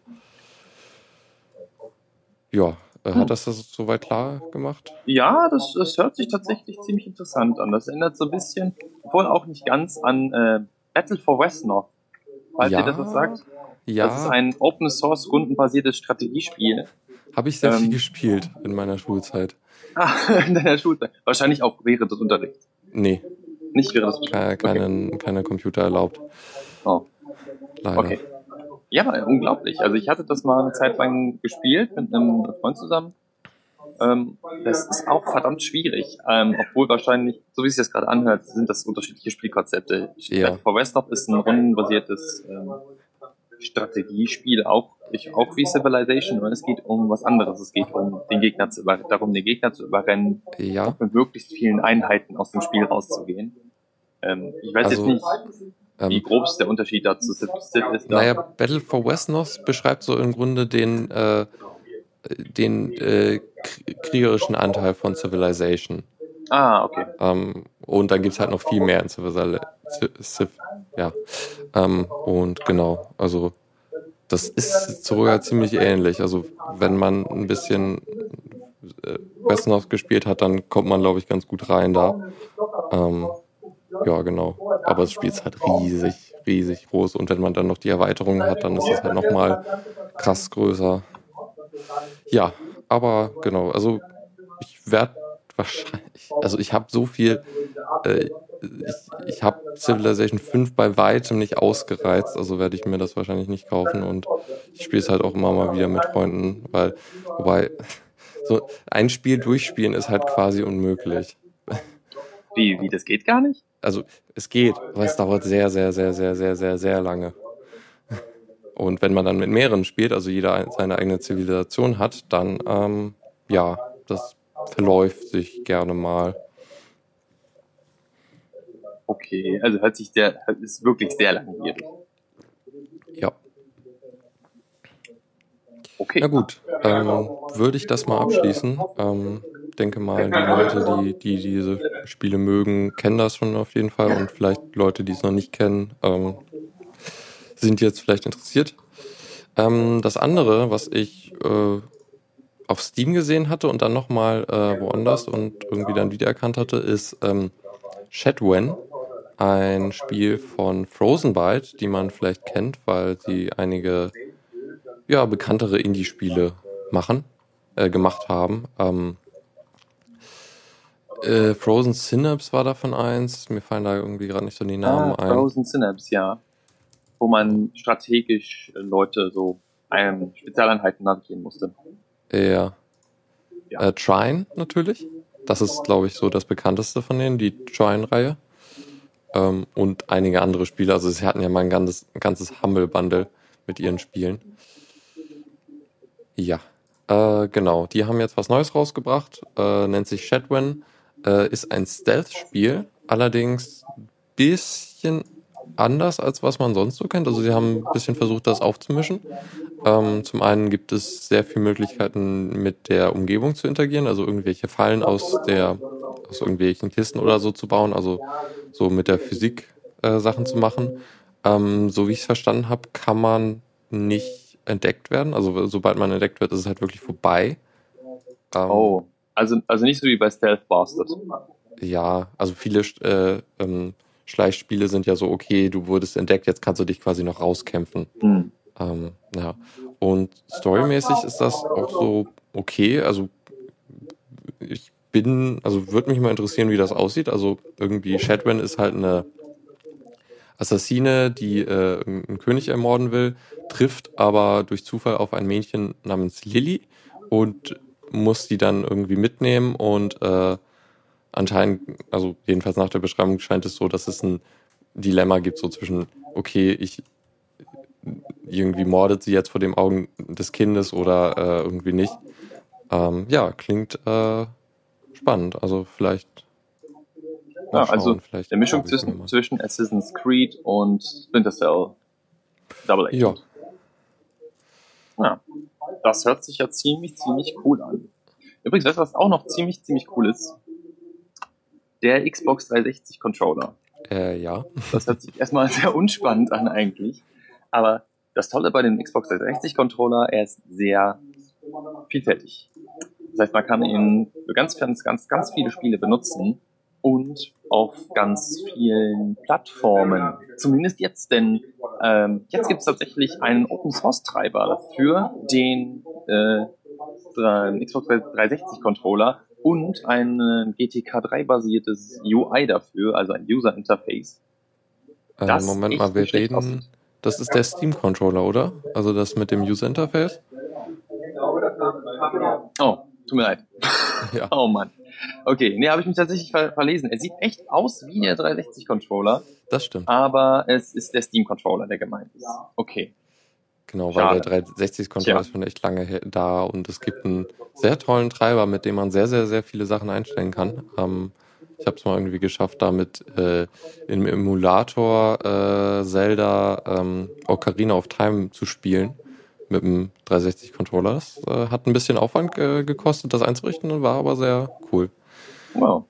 Ja, äh, hat das das soweit klar gemacht? Ja, das, das hört sich tatsächlich ziemlich interessant an. Das erinnert so ein bisschen, obwohl auch nicht ganz, an äh, Battle for Westnorth. Falls ja, ihr das was sagt? Ja. Das ist ein Open Source rundenbasiertes Strategiespiel. Habe ich sehr ähm, viel gespielt in meiner Schulzeit. Ah, [laughs] in deiner Schulzeit. Wahrscheinlich auch während des Unterrichts. Nee. Nicht des Unterrichts. Keine, okay. keine Computer erlaubt. Oh. Leider. Okay. Ja, unglaublich. Also ich hatte das mal eine Zeit lang gespielt mit einem Freund zusammen. Ähm, das ist auch verdammt schwierig, ähm, obwohl wahrscheinlich, so wie sich das gerade anhört, sind das unterschiedliche Spielkonzepte. Ja. For Westop ist ein rundenbasiertes ähm, Strategiespiel, auch, ich, auch wie Civilization, und es geht um was anderes. Es geht um den Gegner zu über, darum, den Gegner zu überrennen, Ja, mit möglichst vielen Einheiten aus dem Spiel rauszugehen. Ähm, ich weiß Also, jetzt nicht, wie ähm, grob ist der Unterschied dazu Civ ist. da- naja, Battle for Westeros beschreibt so im Grunde den, äh, den äh, krie- kriegerischen Anteil von Civilization. Ah, okay. Ähm, und dann gibt's halt noch viel mehr in. Civ, ja. Ähm, und genau, also das ist sogar ziemlich ähnlich. Also wenn man ein bisschen äh, Westeros gespielt hat, dann kommt man, glaube ich, ganz gut rein da. Ähm, ja, genau. Aber das Spiel ist halt riesig, riesig groß. Und wenn man dann noch die Erweiterungen hat, dann ist es halt nochmal krass größer. Ja, aber genau, also ich werde wahrscheinlich, also ich habe so viel, äh, ich, ich habe Civilization 5 bei weitem nicht ausgereizt, also werde ich mir das wahrscheinlich nicht kaufen und ich spiele es halt auch immer mal wieder mit Freunden, weil, wobei, [laughs] so ein Spiel durchspielen ist halt quasi unmöglich. Wie, wie, das geht gar nicht? Also es geht, aber es dauert sehr, sehr, sehr, sehr, sehr, sehr, sehr lange. Und wenn man dann mit mehreren spielt, also jeder ein- seine eigene Zivilisation hat, dann ähm, ja, das verläuft sich gerne mal. Okay, also hört sich der, ist wirklich sehr langwierig. Ja, Okay. na gut, ähm, würde ich das mal abschließen. Ähm, denke mal, die Leute, die, die diese Spiele mögen, kennen das schon auf jeden Fall und vielleicht Leute, die es noch nicht kennen, ähm, sind jetzt vielleicht interessiert. Ähm, das andere, was ich äh, auf Steam gesehen hatte und dann nochmal äh, woanders und irgendwie dann wiedererkannt hatte, ist ähm, Shadwen, ein Spiel von Frozen Byte, die man vielleicht kennt, weil sie einige ja, bekanntere Indie-Spiele machen, äh, gemacht haben. Ähm, äh, Frozen Synapse war davon eins. Mir fallen da irgendwie gerade nicht so die Namen ah, ein. Frozen Synapse, ja. Wo man strategisch äh, Leute so einem Spezialeinheiten navigieren musste. Ja. Ja. Äh, Trine natürlich. Das ist, glaube ich, so das bekannteste von denen, die Trine-Reihe. Ähm, und einige andere Spiele. Also sie hatten ja mal ein ganzes, ein ganzes Humble-Bundle mit ihren Spielen. Ja. Äh, genau. Die haben jetzt was Neues rausgebracht. Äh, nennt sich Shadwen. Äh, ist ein Stealth-Spiel. Allerdings bisschen anders, als was man sonst so kennt. Also sie haben ein bisschen versucht, das aufzumischen. Ähm, zum einen gibt es sehr viele Möglichkeiten, mit der Umgebung zu interagieren, also irgendwelche Fallen aus der, aus irgendwelchen Kisten oder so zu bauen, also so mit der Physik äh, Sachen zu machen. Ähm, so wie ich es verstanden habe, kann man nicht entdeckt werden. Also sobald man entdeckt wird, ist es halt wirklich vorbei. Ähm, Oh. Also, also nicht so wie bei Stealth Bastard. Ja, also viele äh, ähm, Schleichspiele sind ja so, okay, du wurdest entdeckt, jetzt kannst du dich quasi noch rauskämpfen. Hm. Ähm, ja. Und storymäßig ist das auch so okay. Also ich bin, also würde mich mal interessieren, wie das aussieht. Also irgendwie Shadwen ist halt eine Assassine, die äh, einen König ermorden will, trifft aber durch Zufall auf ein Mädchen namens Lily und muss die dann irgendwie mitnehmen und äh, anscheinend, also jedenfalls nach der Beschreibung scheint es so, dass es ein Dilemma gibt, so zwischen, okay, ich irgendwie mordet sie jetzt vor den Augen des Kindes oder äh, irgendwie nicht. Ähm, ja, klingt äh, spannend. Also vielleicht. Ja, also vielleicht Der Mischung zwischen, zwischen Assassin's Creed und Splinter Cell Double Agent. Ja, Ja, das hört sich ja ziemlich, ziemlich cool an. Übrigens, weißt du, was auch noch ziemlich, ziemlich cool ist? Der Xbox 360 Controller. äh, ja. Das hört sich erstmal [laughs] sehr unspannend an eigentlich. Aber das Tolle bei dem Xbox 360 Controller, er ist sehr vielfältig. Das heißt, man kann ihn für ganz, ganz, ganz, ganz viele Spiele benutzen und auf ganz vielen Plattformen. Zumindest jetzt, denn ähm, jetzt gibt es tatsächlich einen Open Source Treiber für den äh, Xbox 360 Controller und ein GTK 3 basiertes UI dafür, also ein User Interface. Äh, Moment mal, wir reden, aussieht. Das ist der Steam-Controller, oder? Also das mit dem User-Interface? Oh, tut mir leid. [laughs] Ja. Oh Mann. Okay, nee, habe ich mich tatsächlich ver verlesen. Er sieht echt aus wie der 360-Controller, Das stimmt. aber es ist der Steam-Controller, der gemeint ist. Okay. Genau, weil Schade. der 360-Controller Tja. ist schon echt lange da und es gibt einen sehr tollen Treiber, mit dem man sehr, sehr, sehr viele Sachen einstellen kann. Ähm, ich habe es mal irgendwie geschafft, damit äh, im Emulator äh, Zelda ähm, Ocarina of Time zu spielen mit dem 360-Controller. Das äh, hat ein bisschen Aufwand äh, gekostet, das einzurichten, war aber sehr cool. Wow.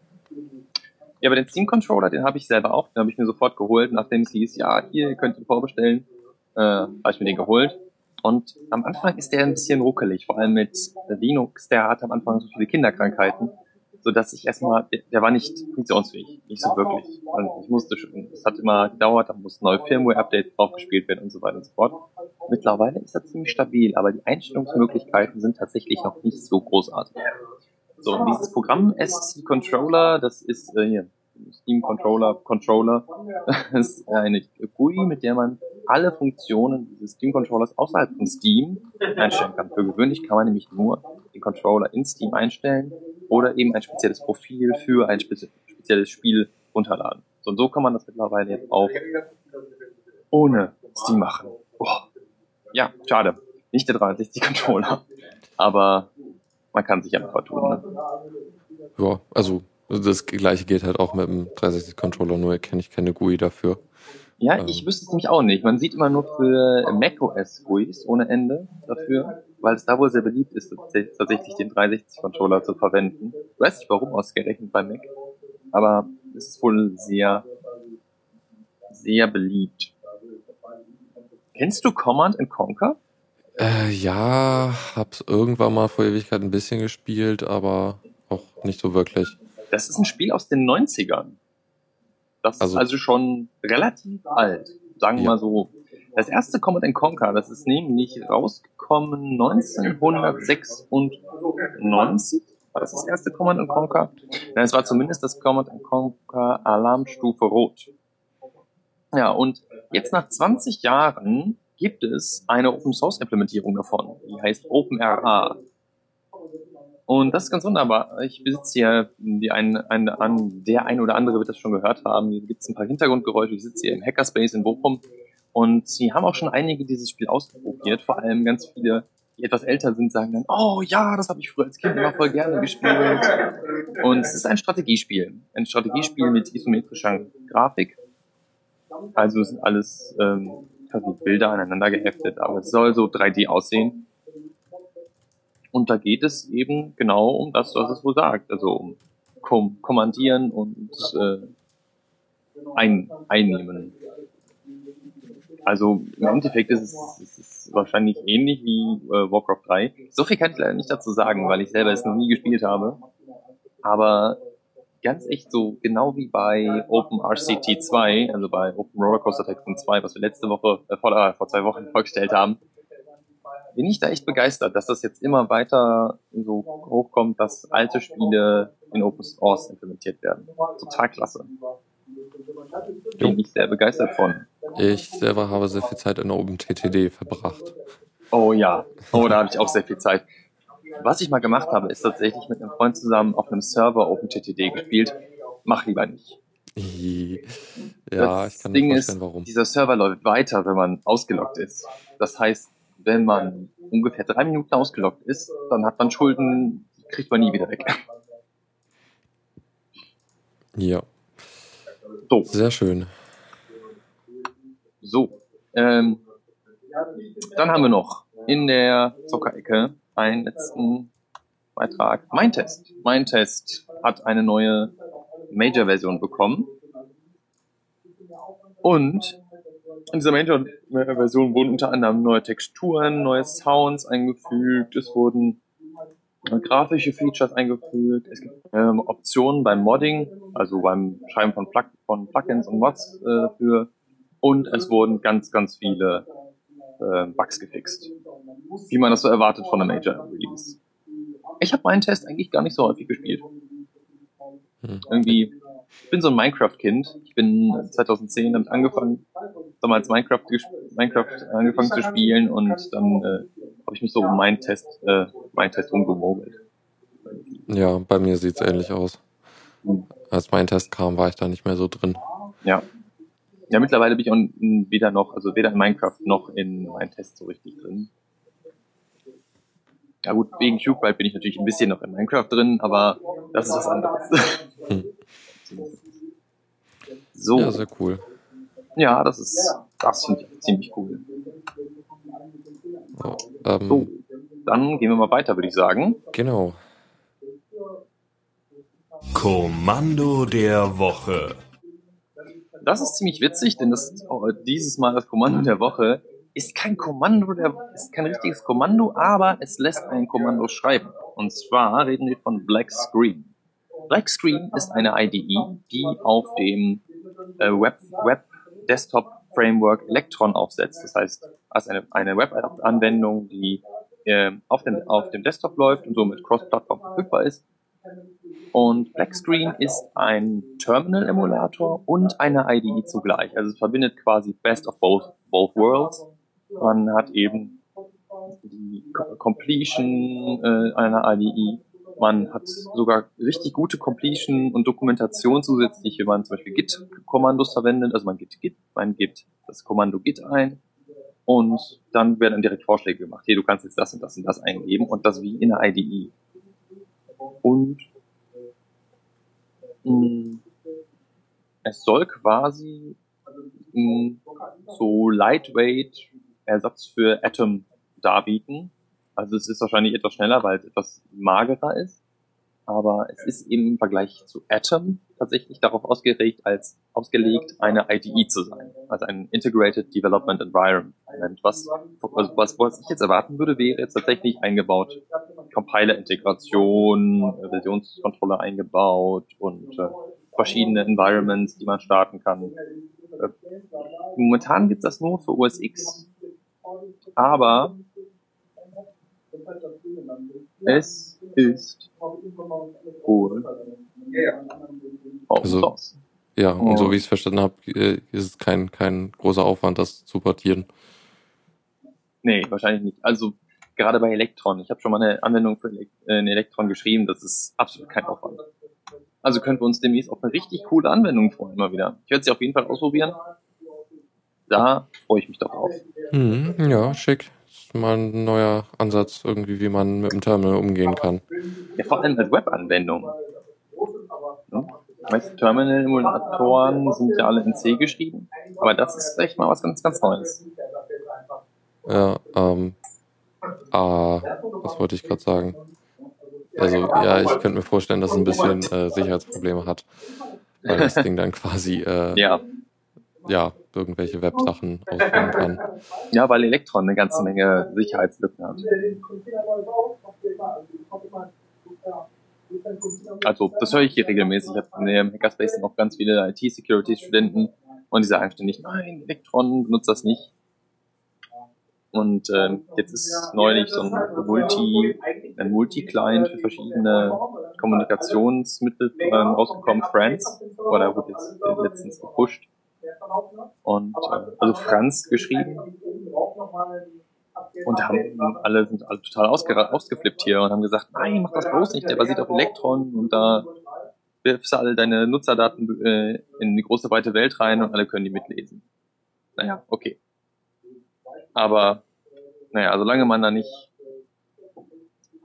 Ja, aber den Steam-Controller, den habe ich selber auch. Den habe ich mir sofort geholt, nachdem es hieß, ja, hier, ihr könnt ihn vorbestellen. Äh, habe ich mir den geholt. Und am Anfang ist der ein bisschen ruckelig, vor allem mit Linux. Der hat am Anfang so viele Kinderkrankheiten, so dass ich erstmal, der, war nicht funktionsfähig, nicht so wirklich. Also ich musste schon, es hat immer gedauert, da mussten neue Firmware-Updates draufgespielt werden und so weiter und so fort. Mittlerweile ist er ziemlich stabil, aber die Einstellungsmöglichkeiten sind tatsächlich noch nicht so großartig. So, und dieses Programm SC Controller, das ist äh, hier, Steam Controller, [laughs] Controller, ist eine GUI, mit der man alle Funktionen dieses Steam Controllers außerhalb von Steam einstellen kann. Für gewöhnlich kann man nämlich nur den Controller in Steam einstellen oder eben ein spezielles Profil für ein spezi spezielles Spiel runterladen. So, und so kann man das mittlerweile jetzt auch ohne Steam machen. Boah. Ja, schade. Nicht der 360 Controller. Aber man kann sich ja noch vertun. Ne? Ja, also das gleiche geht halt auch mit dem 360-Controller, nur kenne ich keine GUI dafür. Ja, Ähm. ich wüsste es nämlich auch nicht. Man sieht immer nur für macOS GUIs ohne Ende dafür, weil es da wohl sehr beliebt ist, tats- tatsächlich den 360-Controller zu verwenden. Ich weiß nicht warum ausgerechnet bei Mac, aber es ist wohl sehr, sehr beliebt. Kennst du Command and Conquer? Äh, ja, hab's irgendwann mal vor Ewigkeit ein bisschen gespielt, aber auch nicht so wirklich. Das ist ein Spiel aus den 90ern. Das Also- ist also schon relativ alt, sagen wir Ja. mal so. Das erste Command and Conquer, das ist nämlich rausgekommen 1996. War das das erste Command and Conquer? Nein, es war zumindest das Command and Conquer Alarmstufe Rot. Ja, und jetzt nach 20 Jahren gibt es eine Open Source Implementierung davon. Die heißt OpenRA. Und das ist ganz wunderbar. Ich besitze hier die ein, ein, an, der ein oder andere wird das schon gehört haben. Hier gibt es ein paar Hintergrundgeräusche. Ich sitze hier im Hackerspace in Bochum und sie haben auch schon einige dieses Spiel ausprobiert. Vor allem ganz viele, die etwas älter sind, sagen dann, oh ja, das habe ich früher als Kind immer voll gerne gespielt. Und es ist ein Strategiespiel. Ein Strategiespiel mit isometrischer Grafik. Also sind alles ähm, quasi Bilder aneinander geheftet, aber es soll so 3D aussehen. Und da geht es eben genau um das, was es wohl sagt. Also um Kom Kommandieren und äh, ein Einnehmen. Also im Endeffekt ist es, es ist wahrscheinlich ähnlich wie äh, Warcraft 3. So viel kann ich leider nicht dazu sagen, weil ich selber es noch nie gespielt habe. Aber ganz echt so, genau wie bei OpenRCT 2, also bei Open Rollercoaster Tycoon 2, was wir letzte Woche, äh, vor, äh, vor zwei Wochen vorgestellt haben, bin ich da echt begeistert, dass das jetzt immer weiter so hochkommt, dass alte Spiele in Open Source implementiert werden. Total klasse. Bin ich sehr begeistert von. Ich selber habe sehr viel Zeit in OpenTTD verbracht. Oh ja, oh, da habe ich auch sehr viel Zeit. Was ich mal gemacht habe, ist tatsächlich mit einem Freund zusammen auf einem Server OpenTTD gespielt. Mach lieber nicht. Ja, das ich kann Ding vorstellen, ist, warum. dieser Server läuft weiter, wenn man ausgeloggt ist. Das heißt, wenn man ungefähr drei Minuten ausgeloggt ist, dann hat man Schulden, die kriegt man nie wieder weg. Ja, So, sehr schön. so. Ähm, dann haben wir noch in der Zockerecke einen letzten Beitrag. Mein Test. Mein Test hat eine neue Major-Version bekommen. Und in dieser Major-Version wurden unter anderem neue Texturen, neue Sounds eingefügt, es wurden äh, grafische Features eingefügt, es gibt ähm, Optionen beim Modding, also beim Schreiben von, Plug von Plugins und Mods äh, dafür und es wurden ganz, ganz viele äh, Bugs gefixt, wie man das so erwartet von einer Major-Release. Ich habe meinen Test eigentlich gar nicht so häufig gespielt. Hm. Irgendwie, ich bin so ein Minecraft-Kind. Ich bin 2010 damit angefangen, damals Minecraft, Minecraft angefangen zu spielen und dann äh, habe ich mich so um meinen Test, äh, meinen Test rumgemogelt. Ja, bei mir sieht's ähnlich aus. Hm. Als mein Test kam, war ich da nicht mehr so drin. Ja. Ja, mittlerweile bin ich auch weder noch, also weder in Minecraft noch in meinen Test so richtig drin. Ja gut, wegen Cube bin ich natürlich ein bisschen noch in Minecraft drin, aber das ist was anderes. Hm. [laughs] so. Ja, sehr cool. Ja, das ist, das finde ich ziemlich cool. So, ähm, So, dann gehen wir mal weiter, würde ich sagen. Genau. Kommando der Woche. Das ist ziemlich witzig, denn das oh, dieses Mal das Kommando der Woche ist kein Kommando, der, ist kein richtiges Kommando, aber es lässt ein Kommando schreiben. Und zwar reden wir von Black Screen. Black Screen ist eine IDE, die auf dem äh, Web, Web Desktop Framework Electron aufsetzt. Das heißt, als eine, eine Web-Anwendung, die äh, auf, dem, auf dem Desktop läuft und somit cross-plattform verfügbar ist. Und Black Screen ist ein Terminal-Emulator und eine IDE zugleich. Also es verbindet quasi Best of both, both Worlds. Man hat eben die Co- Completion äh, einer IDE. Man hat sogar richtig gute Completion und Dokumentation zusätzlich, wenn man zum Beispiel Git-Kommandos verwendet. Also man gibt Git, man gibt das Kommando Git ein und dann werden direkt Vorschläge gemacht. Hey, du kannst jetzt das und das und das eingeben und das wie in der IDE. Und mh, es soll quasi mh, so lightweight Ersatz für Atom darbieten. Also es ist wahrscheinlich etwas schneller, weil es etwas magerer ist. Aber es ist eben im Vergleich zu Atom tatsächlich darauf ausgelegt, als ausgelegt, eine IDE zu sein. Also ein Integrated Development Environment. Was, also was, was ich jetzt erwarten würde, wäre jetzt tatsächlich eingebaut Compiler-Integration, Versionskontrolle eingebaut und äh, verschiedene Environments, die man starten kann. Äh, momentan gibt es das nur für OS X. Aber es ist wohl Also-. Ja, und so wie ich es verstanden habe, äh, ist es kein, kein großer Aufwand, das zu portieren. Nee, wahrscheinlich nicht. Also gerade bei Electron. Ich habe schon mal eine Anwendung für äh, in Electron geschrieben. Das ist absolut kein Aufwand. Also können wir uns demnächst auf eine richtig coole Anwendung freuen mal wieder. Ich werde sie auf jeden Fall ausprobieren. Da freue ich mich doch drauf. Mhm, ja, schick. Mal ein neuer Ansatz irgendwie, wie man mit dem Terminal umgehen kann. Ja, vor allem mit Webanwendungen. Die meisten Terminal-Emulatoren sind ja alle in C geschrieben. Aber das ist echt mal was ganz, ganz Neues. Ja, ähm, ah, was wollte ich gerade sagen? Also, ja, ich könnte mir vorstellen, dass es ein bisschen äh, Sicherheitsprobleme hat, weil das Ding dann quasi, äh, Ja, ja, irgendwelche Websachen [laughs] ausführen kann. ja, weil Electron eine ganze Menge Sicherheitslücken hat. Also, das höre ich hier regelmäßig. Ich habe in dem Hackerspace auch ganz viele IT-Security-Studenten und die sagen ständig, nein, Electron benutzt das nicht. Und ähm, jetzt ist neulich so ein Multi, ein Multi-Client für verschiedene Kommunikationsmittel ähm, rausgekommen, Friends, oder wurde jetzt letztens gepusht. Und äh, also Franz geschrieben. Und haben alle sind alle total ausgeflippt hier und haben gesagt, nein, mach das bloß nicht, der basiert auf Elektron und da wirfst du alle deine Nutzerdaten äh, in die große weite Welt rein und alle können die mitlesen. Naja, okay. Aber naja, solange man da nicht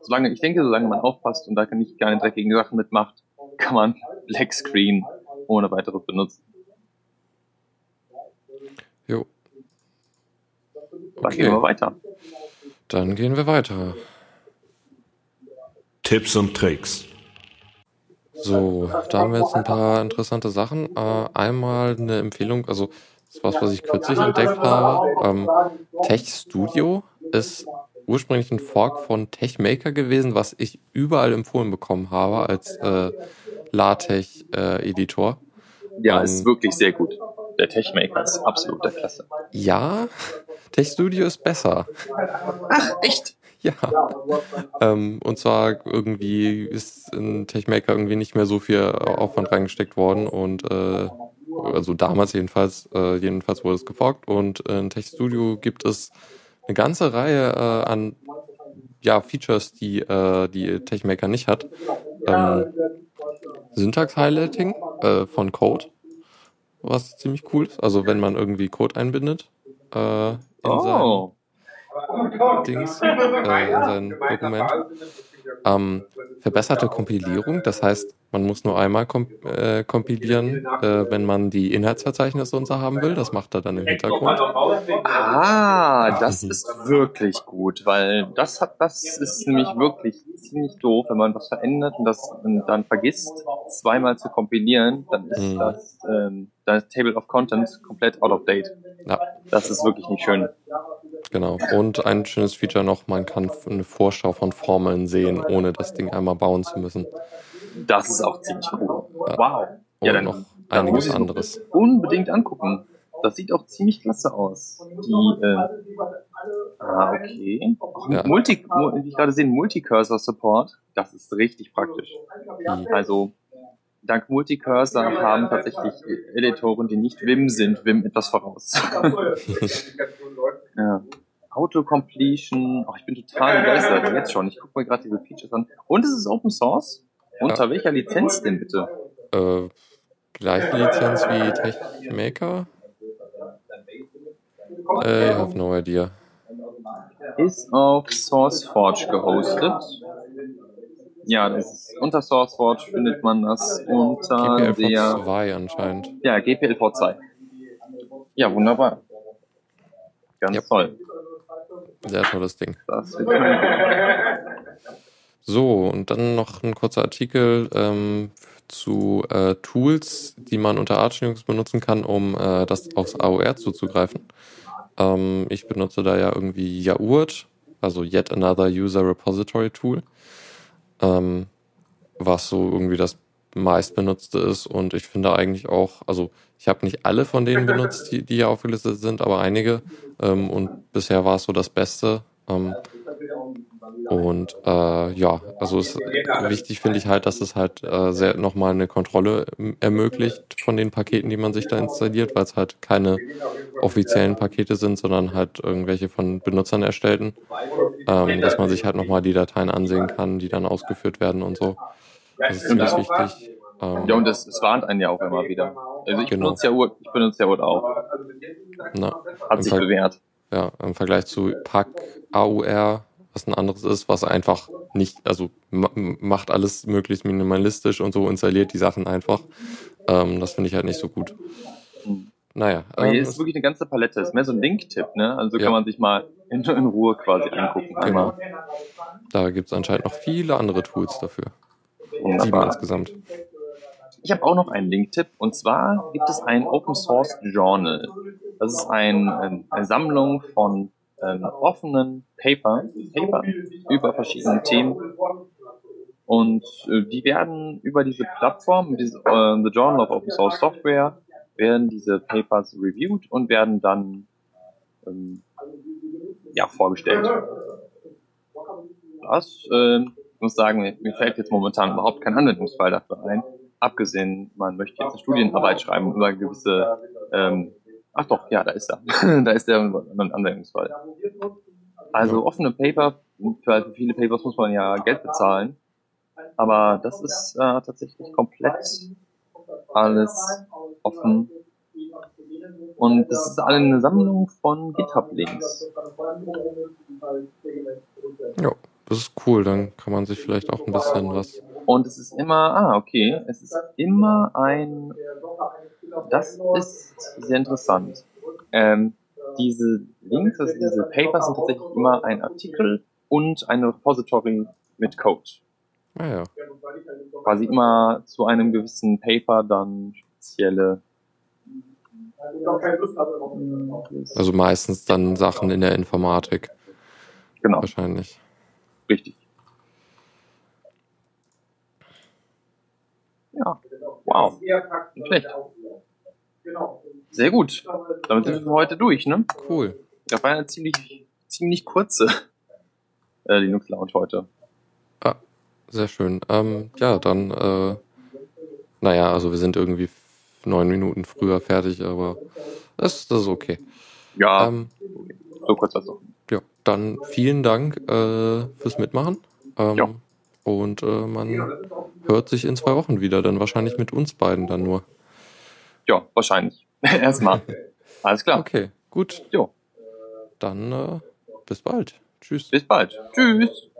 solange, ich denke, solange man aufpasst und da nicht keine dreckigen Sachen mitmacht, kann man Black Screen ohne weiteres benutzen. Jo, Dann gehen wir okay, weiter. dann gehen wir weiter. Tipps und Tricks. So, da haben wir jetzt ein paar interessante Sachen. Äh, einmal eine Empfehlung, also das ist was, was ich kürzlich entdeckt habe. Ähm, Tech Studio ist ursprünglich ein Fork von TechMaker gewesen, was ich überall empfohlen bekommen habe als äh, LaTeX-Editor. Ja, Ähm, ist wirklich sehr gut. Der Techmaker ist absolut der Klasse. ja, Tech Studio ist besser. Ach, echt? Ja. Ähm, und zwar irgendwie ist in TechMaker irgendwie nicht mehr so viel Aufwand reingesteckt worden und äh, also damals jedenfalls, äh, jedenfalls wurde es geforkt und in Tech Studio gibt es eine ganze Reihe äh, an ja, Features, die äh, die TechMaker nicht hat. Ähm, Syntax-Highlighting äh, von Code, was ziemlich cool ist. Also wenn man irgendwie Code einbindet äh, in Oh, sein Dings, äh, in sein Dokument. Ähm, verbesserte Kompilierung, das heißt, man muss nur einmal kom äh, kompilieren, äh, wenn man die Inhaltsverzeichnisse und so haben will. Das macht er dann im Hintergrund. Ah, das ist wirklich gut, weil das hat, das ist nämlich wirklich ziemlich doof, wenn man was verändert und das und dann vergisst, zweimal zu kompilieren, dann ist Mhm. das, ähm, das Table of Contents komplett out of date. Ja, Das ist wirklich nicht schön. Genau. Und ein schönes Feature noch, man kann eine Vorschau von Formeln sehen, ohne das Ding einmal bauen zu müssen. Das ist auch ziemlich cool. Ja. Wow. Und Ja, dann, noch dann einiges anderes. unbedingt angucken. Das sieht auch ziemlich klasse aus. Die, äh, ah, okay. Ja. Multi, wie ich gerade sehe, Multicursor Support. Das ist richtig praktisch. Die, Also, dank Multicursor haben tatsächlich Editoren, die nicht Vim sind, Vim etwas voraus. ja. [laughs] Autocompletion. Oh, ich bin total begeistert. Jetzt schon. Ich gucke mir gerade diese Features an. Und es ist Open Source. Unter welcher Lizenz denn bitte? äh, gleiche Lizenz wie TechMaker? Äh, I have no idea. Ist auf SourceForge gehostet. Ja, das unter SourceForge findet man das unter der GPLv2 anscheinend. ja, GPLv2. Ja, wunderbar. Ganz Ja. toll. Sehr tolles Ding. So, und dann noch ein kurzer Artikel ähm, zu äh, Tools, die man unter Arch Linux benutzen kann, um äh, das aufs AOR zuzugreifen. Ähm, ich benutze da ja irgendwie Yaurt, also Yet Another User Repository Tool, ähm, was so irgendwie das meistbenutzte ist. Und ich finde eigentlich auch, also ich habe nicht alle von denen benutzt, die, die hier aufgelistet sind, aber einige. Ähm, und bisher war es so das Beste. Ähm, und äh, ja, also es, wichtig finde ich halt, dass es halt äh, sehr nochmal eine Kontrolle ähm, ermöglicht von den Paketen, die man sich da installiert, weil es halt keine offiziellen Pakete sind, sondern halt irgendwelche von Benutzern erstellten, ähm, dass man sich halt nochmal die Dateien ansehen kann, die dann ausgeführt werden und so. Das ist ziemlich wichtig. Ähm, Ja, und das, das warnt einen ja auch immer wieder. Also ich Genau. benutze ja Ur, ich benutze ja Ur auch. na, Hat sich Fall- bewährt. ja, im Vergleich zu Pack AUR, was ein anderes ist, was einfach nicht, also ma macht alles möglichst minimalistisch und so installiert die Sachen einfach. Ähm, das finde ich halt nicht so gut. Naja, Aber hier ähm, ist wirklich eine ganze Palette. Das ist mehr so ein Link-Tipp, ne? Also Ja. kann man sich mal in, in Ruhe quasi angucken. Einmal. da gibt es anscheinend noch viele andere Tools dafür. Sieben Wunderbar. insgesamt. Ich habe auch noch einen Link-Tipp und zwar gibt es ein Open Source Journal. Das ist ein, eine Sammlung von ähm, offenen Paper, Paper über verschiedene Themen und äh, die werden über diese Plattform, diese, äh, The Journal of Open Source Software, werden diese Papers reviewed und werden dann ähm, ja, vorgestellt. Das, ich muss sagen, mir, mir fällt jetzt momentan überhaupt kein Anwendungsfall dafür ein. Abgesehen, man möchte jetzt eine Studienarbeit schreiben über gewisse, ähm, ach doch, ja, da ist er. [laughs] da ist der Anwendungsfall. Also offene Paper, für viele Papers muss man ja Geld bezahlen. Aber das ist äh, tatsächlich komplett alles offen. Und das ist eine Sammlung von GitHub-Links. Ja, das ist cool, dann kann man sich vielleicht auch ein bisschen was. Und es ist immer, ah, okay, es ist immer ein, das ist sehr interessant. Ähm, diese Links, also diese Papers sind tatsächlich immer ein Artikel und ein Repository mit Code. Ah ja, Quasi immer zu einem gewissen Paper dann spezielle. also meistens dann Sachen in der Informatik Genau, wahrscheinlich. richtig. Ja, wow, nicht schlecht. Sehr gut. Damit sind wir für heute durch, ne? Cool. Das war eine ziemlich, ziemlich kurze [laughs] äh, Linux Lounge heute. Sehr schön. Ähm, ja, dann, äh, naja, also wir sind irgendwie neun Minuten früher fertig, aber das, das ist okay. Ja, Ähm, so kurz noch. ja, dann vielen Dank äh, fürs Mitmachen. Ähm, Ja. Und äh, man hört sich in zwei Wochen wieder, dann wahrscheinlich mit uns beiden dann nur. Ja, wahrscheinlich. [laughs] Erstmal. Alles klar. Okay, gut. Jo. Dann äh, bis bald. Tschüss. Bis bald. Tschüss.